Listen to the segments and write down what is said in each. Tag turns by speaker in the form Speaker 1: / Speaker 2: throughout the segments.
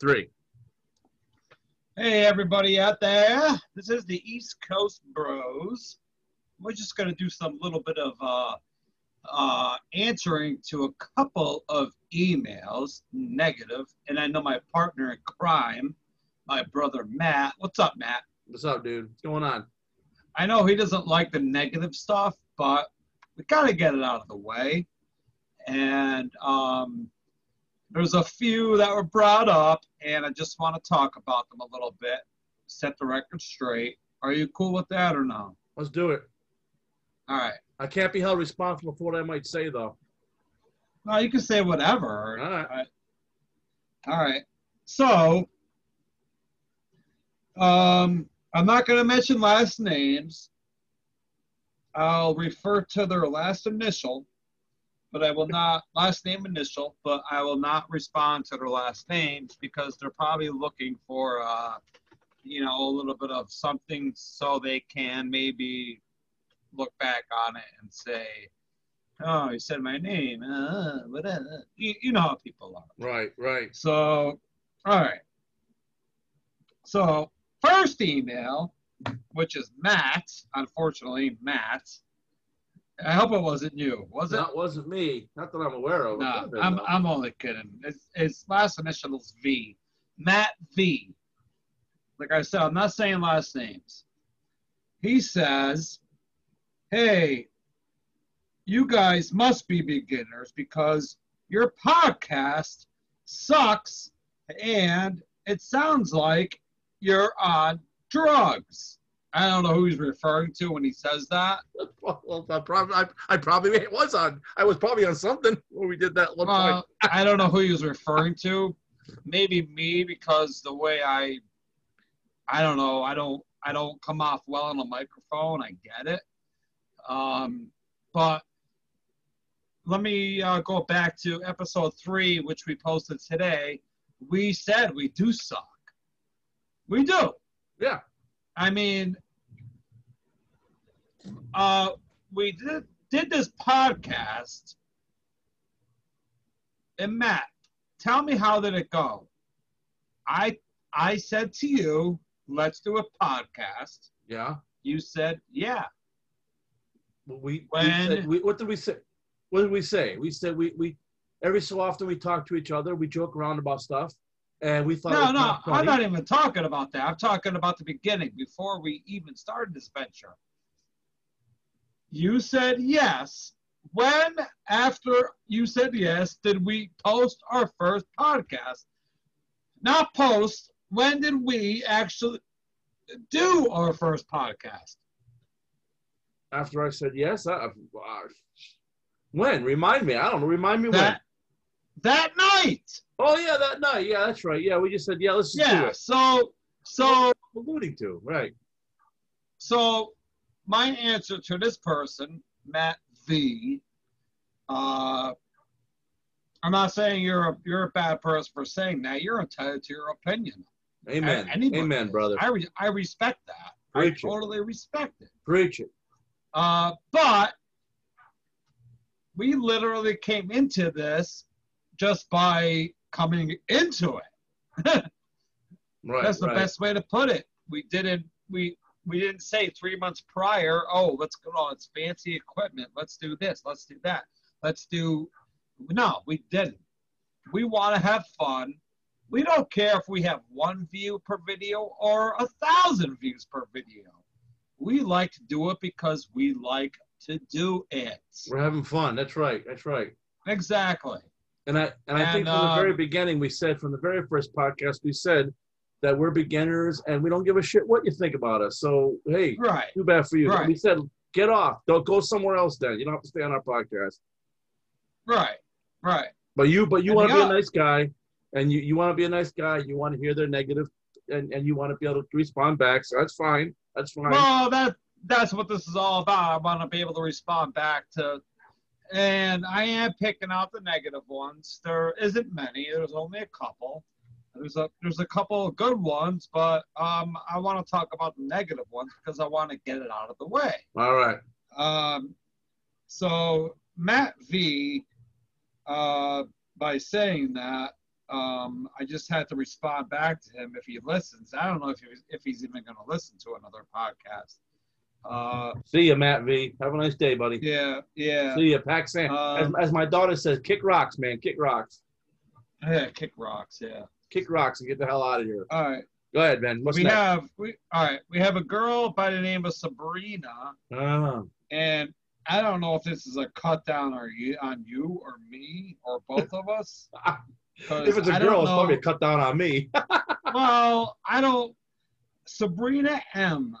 Speaker 1: three.
Speaker 2: Hey, everybody out there. This is the East Coast Bros. We're just going to do some little bit of uh, uh, answering to a couple of emails, negative. And I know my partner in crime, my brother Matt. What's up, Matt?
Speaker 1: What's up, dude? What's going on?
Speaker 2: I know he doesn't like the negative stuff, but we got to get it out of the way. And um, there's a few that were brought up, and I just want to talk about them a little bit, set the record straight. Are you cool with that or no?
Speaker 1: Let's do it.
Speaker 2: All right.
Speaker 1: I can't be held responsible for what I might say, though.
Speaker 2: No, you can say whatever.
Speaker 1: All right.
Speaker 2: All right. So, um, I'm not going to mention last names. I'll refer to their last initial, but I will not last name initial, but I will not respond to their last names because they're probably looking for, uh, you know, a little bit of something so they can maybe look back on it and say, "Oh, you said my name." Uh, whatever. You, you know how people are.
Speaker 1: Right, right.
Speaker 2: So, all right. So, first email, which is Matt, unfortunately, Matt. I hope it wasn't you, was it?
Speaker 1: That wasn't me. Not that I'm aware of.
Speaker 2: No,
Speaker 1: been,
Speaker 2: I'm,
Speaker 1: though.
Speaker 2: I'm only kidding. His, his last initial is V. Matt V. Like I said, I'm not saying last names. He says, Hey, you guys must be beginners because your podcast sucks and it sounds like you're on drugs. I don't know who he's referring to when he says that.
Speaker 1: Well, I probably, I, I probably was on. I was probably on something when we did that one
Speaker 2: Uh. I don't know who he was referring to. Maybe me because the way I, I don't know. I don't. I don't come off well on a microphone. I get it. Um, but let me uh, go back to episode three, which we posted today. We said we do suck. We do.
Speaker 1: Yeah.
Speaker 2: I mean, uh, we did did this podcast, and Matt, tell me how did it go? I I said to you, let's do a podcast.
Speaker 1: Yeah.
Speaker 2: You said, yeah.
Speaker 1: Well, We,
Speaker 2: When-
Speaker 1: we, said, we what did we say? What did we say? We said we, we every so often we talk to each other. We joke around about stuff, and we thought.
Speaker 2: No, no, I'm not even talking about that. I'm talking about the beginning before we even started this venture. You said yes. When, after you said yes, did we post our first podcast? Not post. When did we actually do our first podcast?
Speaker 1: After I said yes, I, uh, when? Remind me. I don't know. Remind me when.
Speaker 2: That that night.
Speaker 1: Oh yeah, that night. Yeah, that's right. Yeah, we just said yeah. Let's just do
Speaker 2: Yeah.
Speaker 1: it.
Speaker 2: So so
Speaker 1: Alluding to right.
Speaker 2: So my answer to this person, Matt V, uh, I'm not saying you're a you're a bad person for saying that. You're entitled to your opinion.
Speaker 1: Amen.
Speaker 2: Anybody
Speaker 1: Amen,
Speaker 2: is.
Speaker 1: brother.
Speaker 2: I re- I respect that.
Speaker 1: Preach
Speaker 2: I
Speaker 1: it.
Speaker 2: totally respect it.
Speaker 1: Preach it.
Speaker 2: Uh, but we literally came into this just by coming into it.
Speaker 1: Right.
Speaker 2: That's the
Speaker 1: right.
Speaker 2: best way to put it. We didn't we we didn't say three months prior, oh, let's go on, it's fancy equipment. Let's do this, let's do that. Let's do no, we didn't. We want to have fun. We don't care if we have one view per video or a thousand views per video. We like to do it because we like to do it.
Speaker 1: We're having fun. That's right. That's right.
Speaker 2: Exactly.
Speaker 1: And I and I think
Speaker 2: And,
Speaker 1: from the very
Speaker 2: um,
Speaker 1: beginning we said from the very first podcast we said that we're beginners and we don't give a shit what you think about us. So hey,
Speaker 2: Right.
Speaker 1: too bad for you.
Speaker 2: Right.
Speaker 1: We said get off. Don't go somewhere else then. You don't have to stay on our podcast.
Speaker 2: Right. Right.
Speaker 1: But you but you want to be a nice guy and you, you want to be a nice guy, you want to hear their negative and, and you want to be able to respond back. So that's fine. That's fine.
Speaker 2: Well, that that's what this is all about. I want to be able to respond back to, and I am picking out the negative ones. There isn't many. There's only a couple. There's a there's a couple of good ones, but um, I want to talk about the negative ones because I want to get it out of the way.
Speaker 1: All right.
Speaker 2: Um, so Matt V, uh, by saying that, Um, I just had to respond back to him if he listens. I don't know if he's, if he's even going to listen to another podcast. Uh,
Speaker 1: See you, Matt V. Have a nice day, buddy.
Speaker 2: yeah, yeah,
Speaker 1: See you, Pack Sam. as,
Speaker 2: Um,
Speaker 1: as my daughter says, kick rocks, man. Kick rocks.
Speaker 2: yeah. Kick rocks. Yeah.
Speaker 1: Kick rocks and get the hell out of here.
Speaker 2: All right.
Speaker 1: Go ahead, Ben. What's
Speaker 2: we
Speaker 1: next?
Speaker 2: have we all right. We have a girl by the name of Sabrina,
Speaker 1: Ah,
Speaker 2: and I don't know if this is a cut down or you on you or me or both of us.
Speaker 1: if it's a
Speaker 2: I
Speaker 1: girl, it's probably a cut down on me.
Speaker 2: well, I don't. Sabrina M.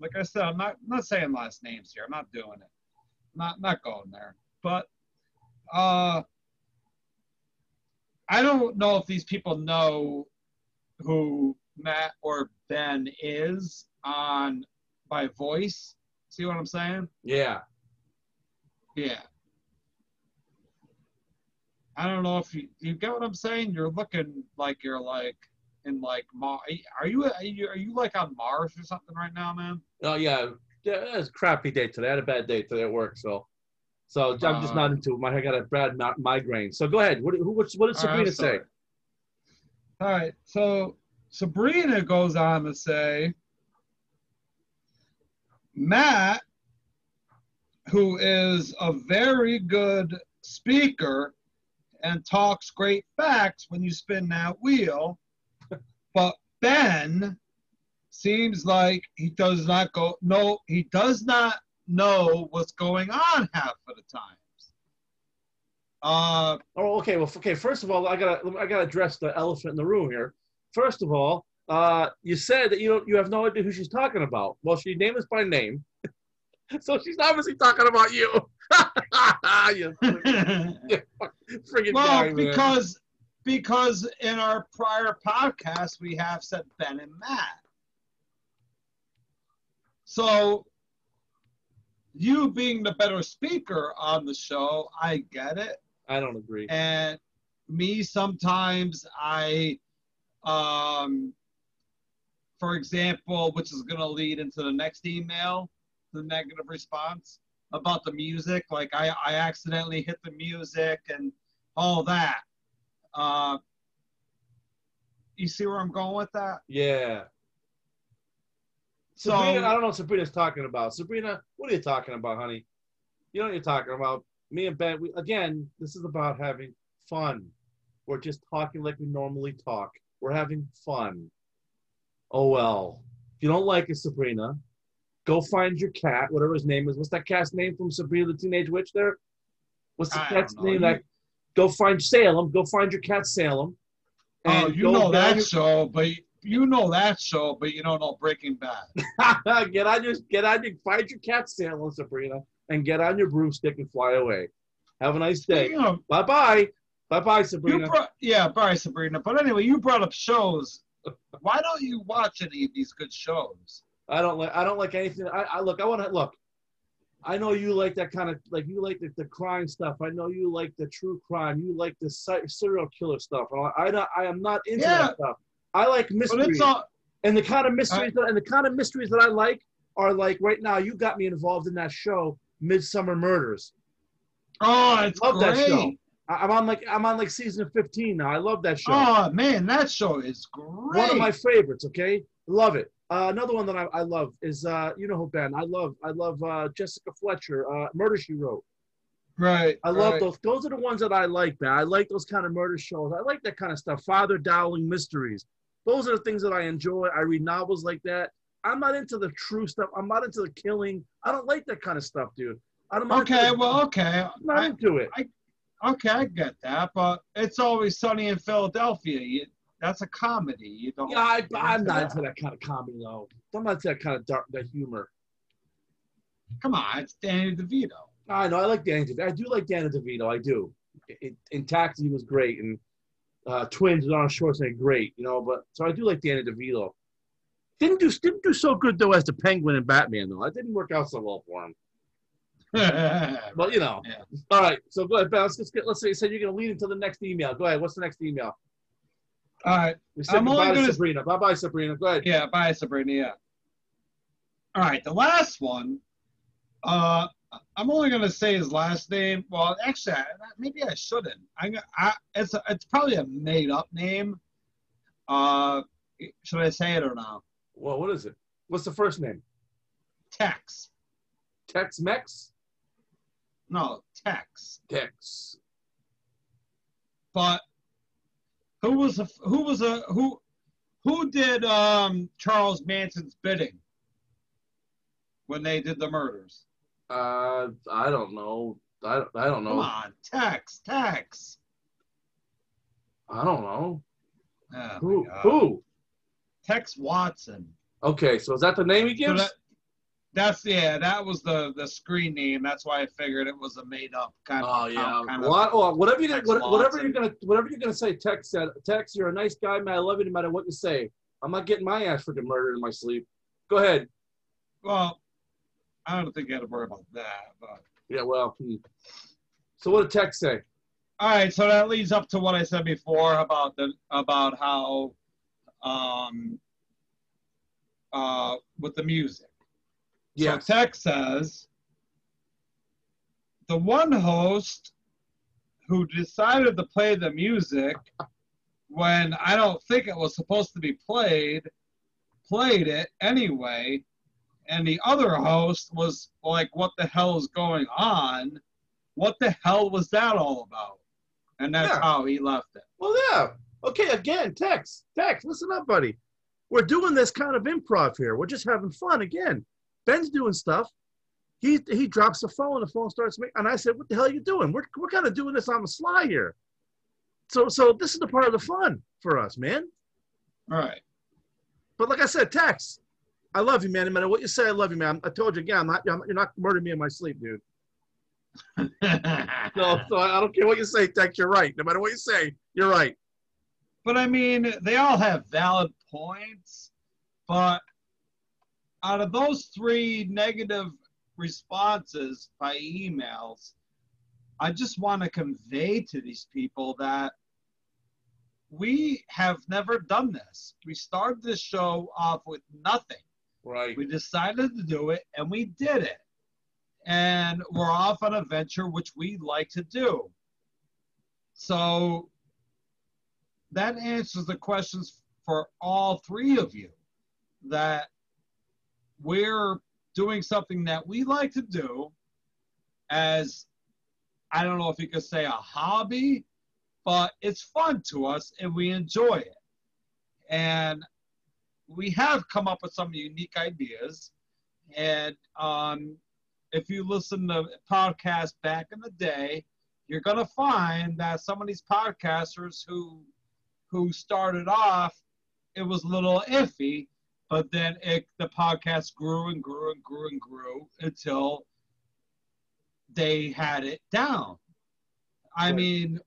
Speaker 2: Like I said, I'm not I'm not saying last names here. I'm not doing it. Not not going there. But uh, I don't know if these people know who Matt or Ben is on by voice. See what I'm saying?
Speaker 1: yeah.
Speaker 2: Yeah. I don't know if you you get what I'm saying. You're looking like you're like in like Mars. Are you are you are you like on Mars or something right now, man?
Speaker 1: Oh yeah. Yeah, it was a crappy day today. I had a bad day today at work, so so I'm just
Speaker 2: Uh,
Speaker 1: not into it. My I got a bad mi- migraine. So go ahead. What who, what's, what did Sabrina
Speaker 2: I'm
Speaker 1: say?
Speaker 2: All right. So Sabrina goes on to say, Matt, who is a very good speaker and talks great facts when you spin that wheel, but Ben seems like he does not go no he does not know what's going on half of the times. Uh
Speaker 1: Oh, okay. Well, okay. First of all, I gotta I gotta address the elephant in the room here. First of all, uh, you said that you don't you have no idea who she's talking about. Well, she named us by name, so she's obviously talking about you. you friggin'
Speaker 2: Well,
Speaker 1: guy,
Speaker 2: because because in our prior podcast we have said Ben and Matt. So you being the better speaker on the show, I get it.
Speaker 1: I don't agree.
Speaker 2: And me sometimes I um for example, which is gonna lead into the next email, the negative response about the music. Like I, I accidentally hit the music and all that. Uh, you see where I'm going with that?
Speaker 1: Yeah.
Speaker 2: So
Speaker 1: Sabrina, I don't know what Sabrina's talking about. Sabrina, what are you talking about, honey? You know what you're talking about. Me and Ben, we, again, this is about having fun. We're just talking like we normally talk. We're having fun. Oh well. If you don't like it, Sabrina, go find your cat, whatever his name is. What's that cat's name from Sabrina the Teenage Witch there? What's the
Speaker 2: I
Speaker 1: cat's name?
Speaker 2: You-
Speaker 1: That go find Salem. Go find your cat Salem.
Speaker 2: oh, you know that show, but you know that show, but you don't know Breaking Bad.
Speaker 1: get on your get on your find your cat Salem, Sabrina, and get on your broomstick and fly away. Have a nice day. Bye bye. Bye bye, Sabrina.
Speaker 2: brought, yeah, bye, Sabrina. But anyway, you brought up shows. Why don't you watch any of these good shows?
Speaker 1: I don't like I don't like anything. I, I look. I want to look. I know you like that kind of like you like the, the crime stuff. I know you like the true crime. You like the serial killer stuff. I, I I am not into
Speaker 2: Yeah.
Speaker 1: that stuff. I like
Speaker 2: it's all
Speaker 1: and the kind of mysteries that, and the kind of mysteries that I like are like right now. You got me involved in that show, Midsomer Murders.
Speaker 2: oh, it's
Speaker 1: Love
Speaker 2: great.
Speaker 1: that show. I, I'm on like I'm on like season 15 now. I love that show.
Speaker 2: Oh man, that show is great.
Speaker 1: One of my favorites. Okay, love it. Uh, another one that I, I love is uh, you know who Ben. I love I love uh, Jessica Fletcher. Uh, Murder She Wrote.
Speaker 2: right.
Speaker 1: I love
Speaker 2: right.
Speaker 1: those. Those are the ones that I like, Ben. I like those kind of murder shows. I like that kind of stuff. Father Dowling mysteries. Those are the things that I enjoy. I read novels like that. I'm not into the true stuff. I'm not into the killing. I don't like that kind of stuff, dude. I'm not
Speaker 2: Okay, well, okay,
Speaker 1: I'm not
Speaker 2: I,
Speaker 1: into it.
Speaker 2: okay, I get that, but it's always sunny in Philadelphia. You, that's a comedy. You don't.
Speaker 1: Yeah, I, I'm not
Speaker 2: that.
Speaker 1: into that kind of comedy though. I'm not into that kind of dark, that humor.
Speaker 2: Come on, it's Danny DeVito.
Speaker 1: I know. I like Danny DeVito. I do like Danny DeVito. I do. It, in Taxi was great, and uh, Twins Arnold Schwarzenegger great. You know, but so I do like Danny DeVito. Didn't do didn't do so good though as the Penguin and Batman though. That didn't work out so well for him. But you know.
Speaker 2: Yeah.
Speaker 1: All right. So go ahead, Ben. Let's, let's get. Let's say you said you're going to lead into the next email. Go ahead. What's the next email?
Speaker 2: All right. I'm only
Speaker 1: goodbye to
Speaker 2: gonna-
Speaker 1: Sabrina. Bye bye, Sabrina. Go ahead.
Speaker 2: Yeah. Bye, Sabrina. Yeah. All right. The last one. Uh, I'm only gonna say his last name. Well, actually, I, maybe I shouldn't. I, I it's a, it's probably a made up name. Uh, should I say it or not?
Speaker 1: Well, what is it? What's the first name?
Speaker 2: Tex.
Speaker 1: Tex Mex?
Speaker 2: No, Tex.
Speaker 1: Tex.
Speaker 2: But who was a who was a who who did um Charles Manson's bidding when they did the murders?
Speaker 1: Uh, I don't know. I, I don't know.
Speaker 2: Come on, Tex, Tex.
Speaker 1: I don't know.
Speaker 2: Oh,
Speaker 1: Who? Who?
Speaker 2: Tex Watson.
Speaker 1: Okay, so is that the name he
Speaker 2: So
Speaker 1: gives?
Speaker 2: that, that's yeah, that was the the screen name. That's why I figured it was a made up kind of.
Speaker 1: Oh yeah.
Speaker 2: kind
Speaker 1: Well, I- oh, whatever you
Speaker 2: Tex
Speaker 1: whatever
Speaker 2: Watson.
Speaker 1: you're gonna whatever you're gonna say. Tex said. Tex, you're a nice guy, man. I love you no matter what you say. I'm not getting my ass freaking murdered in my sleep. Go ahead.
Speaker 2: Well, I don't think you had to worry about that. But
Speaker 1: Yeah. Well. hmm. So what did Tech say?
Speaker 2: all right, so that leads up to what I said before about the about how, um, uh, with the music.
Speaker 1: Yes.
Speaker 2: So Tex says the one host who decided to play the music when I don't think it was supposed to be played, played it anyway, and the other host was like, What the hell is going on? What the hell was that all about? And that's
Speaker 1: Yeah.
Speaker 2: how he left it.
Speaker 1: Well, yeah. Okay, again, Tex, Tex, listen up, buddy. We're doing this kind of improv here. We're just having fun again. Ben's doing stuff. He he drops the phone. The phone starts making, and I said, "What the hell are you doing? We're we're kind of doing this on the sly here." So so this is the part of the fun for us, man.
Speaker 2: All right.
Speaker 1: But like I said, Tex, I love you, man. No matter what you say, I love you, man. I told you again, I'm not, I'm, you're not murdering me in my sleep, dude. So, so I don't care what you say, Tex. You're right. No matter what you say, you're right.
Speaker 2: But I mean, they all have valid points. But out of those three negative responses by emails, I just want to convey to these people that we have never done this. We started this show off with nothing.
Speaker 1: Right.
Speaker 2: We decided to do it and we did it. And we're off on a venture which we like to do. So that answers the questions for all three of you that we're doing something that we like to do as I don't know if you could say a hobby, but it's fun to us and we enjoy it. And we have come up with some unique ideas. And um, if you listen to podcasts back in the day, you're going to find that some of these podcasters who who started off, it was a little iffy, but then it, the podcast grew and grew and grew and grew until they had it down. I
Speaker 1: Right.
Speaker 2: mean,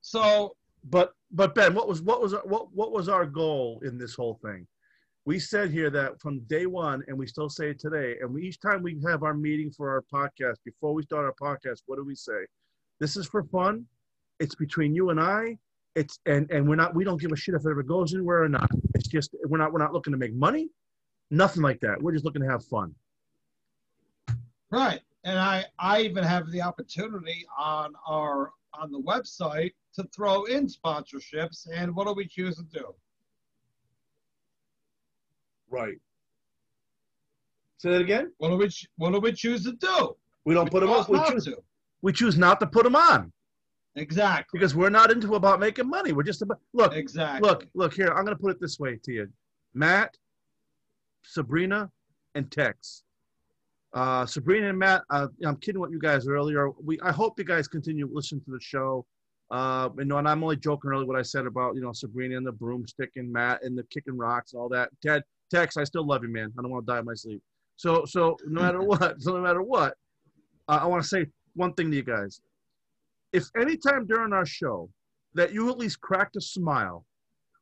Speaker 2: so
Speaker 1: But but Ben, what was what was what what was our goal in this whole thing? We said here that from day one, and we still say it today. And we, each time we have our meeting for our podcast, before we start our podcast, what do we say? This is for fun. It's between you and I. It's and and we're not. We don't give a shit if it ever goes anywhere or not. It's just we're not we're not looking to make money, nothing like that. We're just looking to have fun.
Speaker 2: Right. And I, I even have the opportunity on our on the website to throw in sponsorships. And what do we choose to do?
Speaker 1: Right. Say that again.
Speaker 2: What do we what do we choose to do?
Speaker 1: We don't put them
Speaker 2: choose
Speaker 1: up. We choose,
Speaker 2: to.
Speaker 1: we choose not to put them on
Speaker 2: Exactly.
Speaker 1: because we're not into about making money. We're just about look.
Speaker 2: Exactly.
Speaker 1: Look, look here. I'm going to put it this way to you, Matt, Sabrina, and Tex. Uh, Sabrina and Matt, uh, I'm kidding with you guys earlier. We, I hope you guys continue listening to the show. Uh, you know, and I'm only joking earlier what I said about you know Sabrina and the broomstick and Matt and the kicking rocks and all that. Ted, Tex, I still love you, man. I don't want to die in my sleep. So, so no matter what, so no matter what, uh, I want to say one thing to you guys. If anytime during our show that you at least cracked a smile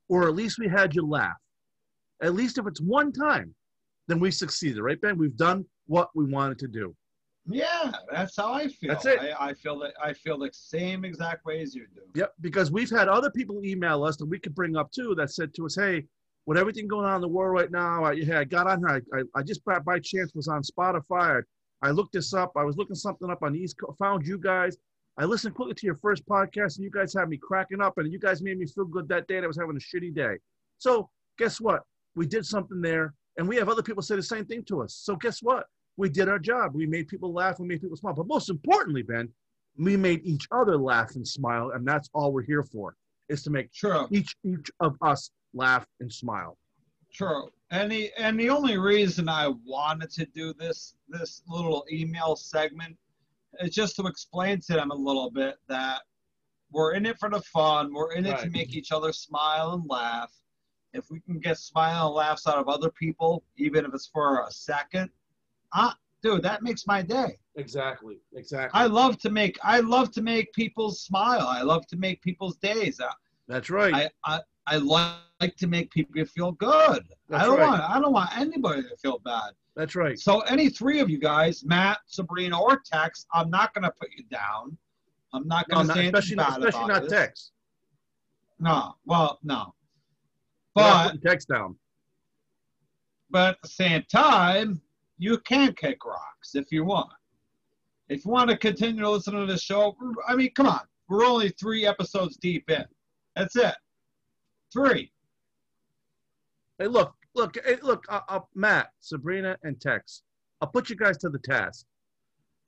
Speaker 1: or at least we had you laugh. At least if it's one time, then we succeeded, right, Ben? We've done what we wanted to do.
Speaker 2: yeah, that's how I feel.
Speaker 1: That's it.
Speaker 2: I, I feel that I feel the same exact way as you do.
Speaker 1: Yep, because we've had other people email us that we could bring up too that said to us, hey, with everything going on in the world right now, I, I got on here. I, I, I just by, by chance was on Spotify. I looked this up. I was looking something up on the East Coast, found you guys. I listened quickly to your first podcast, and you guys had me cracking up, and you guys made me feel good that day. And I was having a shitty day. So guess what? We did something there, and we have other people say the same thing to us. So guess what? We did our job. We made people laugh. We made people smile. But most importantly, Ben, we made each other laugh and smile, and that's all we're here for is to make
Speaker 2: True.
Speaker 1: each each of us laugh and smile.
Speaker 2: True. And the and the only reason I wanted to do this this little email segment is just to explain to them a little bit that we're in it for the fun. We're in it to make each other smile and laugh. If we can get smile and laughs out of other people, even if it's for a second, ah, dude, that makes my day.
Speaker 1: Exactly. Exactly.
Speaker 2: I love to make I love to make people smile. I love to make people's days. I
Speaker 1: that's right.
Speaker 2: I, I, I like to make people feel good.
Speaker 1: That's
Speaker 2: I don't
Speaker 1: right.
Speaker 2: want I don't want anybody to feel bad.
Speaker 1: that's right.
Speaker 2: So any three of you guys, Matt, Sabrina, or Tex, I'm not gonna put you down. I'm not gonna
Speaker 1: not,
Speaker 2: say anything
Speaker 1: especially
Speaker 2: bad
Speaker 1: especially
Speaker 2: about
Speaker 1: not
Speaker 2: this.
Speaker 1: Tex.
Speaker 2: No, well, no.
Speaker 1: We're not
Speaker 2: But
Speaker 1: putting Tex down.
Speaker 2: but at the same time, you can kick rocks if you want. If you want to continue to listen to this show, I mean, come on, we're only three episodes deep in. That's it. Three.
Speaker 1: Hey, look, look, hey, look, uh, uh, Matt, Sabrina, and Tex. I'll put you guys to the task.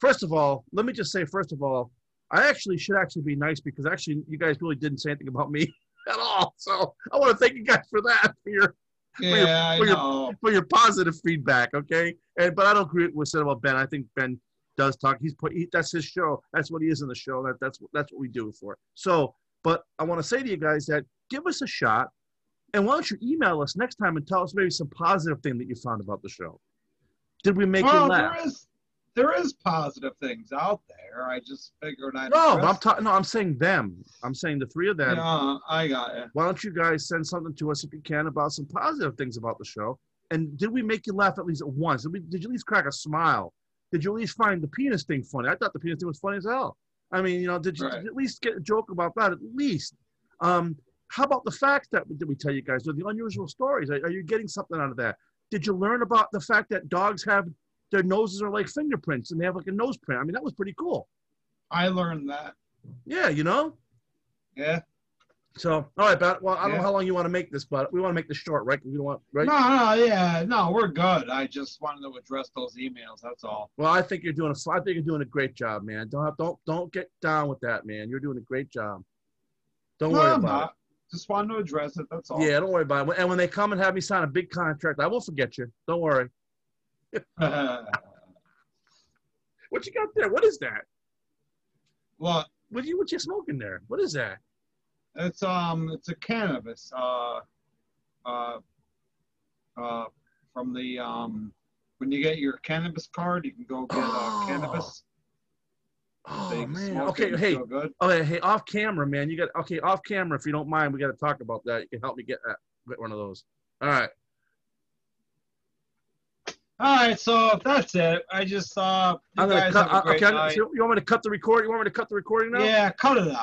Speaker 1: First of all, let me just say, first of all, I actually should actually be nice because actually you guys really didn't say anything about me at all. So I want to thank you guys for that, for your your-
Speaker 2: Yeah, I
Speaker 1: for your-
Speaker 2: know.
Speaker 1: for your positive feedback. Okay, and but I don't agree with what said about Ben. I think Ben does talk. He's put he, that's his show. That's what he is in the show. That that's that's what we do it for. So, but I want to say to you guys that give us a shot, and why don't you email us next time and tell us maybe some positive thing that you found about the show? Did we make you laugh?
Speaker 2: there is there is positive things out there. I just figured I'd
Speaker 1: No, but I'm talking. No, I'm saying them. I'm saying the three of them.
Speaker 2: Yeah, I got it.
Speaker 1: Why don't you guys send something to us if you can about some positive things about the show? And did we make you laugh at least once? Did, we, did you at least crack a smile? Did you at least find the penis thing funny? I thought the penis thing was funny as hell. I mean, you know, did you,
Speaker 2: Right.
Speaker 1: did you at least get a joke about that? At least. Um, how about the facts that did we tell you guys? The unusual stories. Are, are you getting something out of that? Did you learn about the fact that dogs have their noses are like fingerprints and they have like a nose print? I mean, that was pretty cool.
Speaker 2: I learned that.
Speaker 1: Yeah, you know.
Speaker 2: Yeah.
Speaker 1: So, all right, but well, I don't know how long you want to make this, but we want to make this short, right? We don't want, right?
Speaker 2: No, no, yeah, no, we're good. I just wanted to address those emails. That's all.
Speaker 1: Well, I think you're doing a, I think you're doing a great job, man. Don't have, don't don't get down with that, man. You're doing a great job. Don't
Speaker 2: no,
Speaker 1: worry
Speaker 2: I'm
Speaker 1: about
Speaker 2: not. Just wanted to address it. That's all.
Speaker 1: it. Yeah, don't worry about it. And when they come and have me sign a big contract, I won't forget you. Don't worry. What you got there? What is that?
Speaker 2: well,
Speaker 1: What you what you smoking there? What is that?
Speaker 2: It's um, it's a cannabis. Uh, uh, uh, from the um, when you get your cannabis card, you can go get
Speaker 1: Oh.
Speaker 2: uh, cannabis.
Speaker 1: Oh man. Okay, hey,
Speaker 2: good.
Speaker 1: okay, hey, off camera, man. You got okay, off camera. If you don't mind, we got to talk about that. You can help me get that, get one of those. All right.
Speaker 2: All right, so that's it. I just uh, you
Speaker 1: I'm gonna
Speaker 2: guys
Speaker 1: cut.
Speaker 2: have a great
Speaker 1: okay,
Speaker 2: night.
Speaker 1: so you want me to cut the record? You want me to cut the recording now?
Speaker 2: Yeah, cut it out.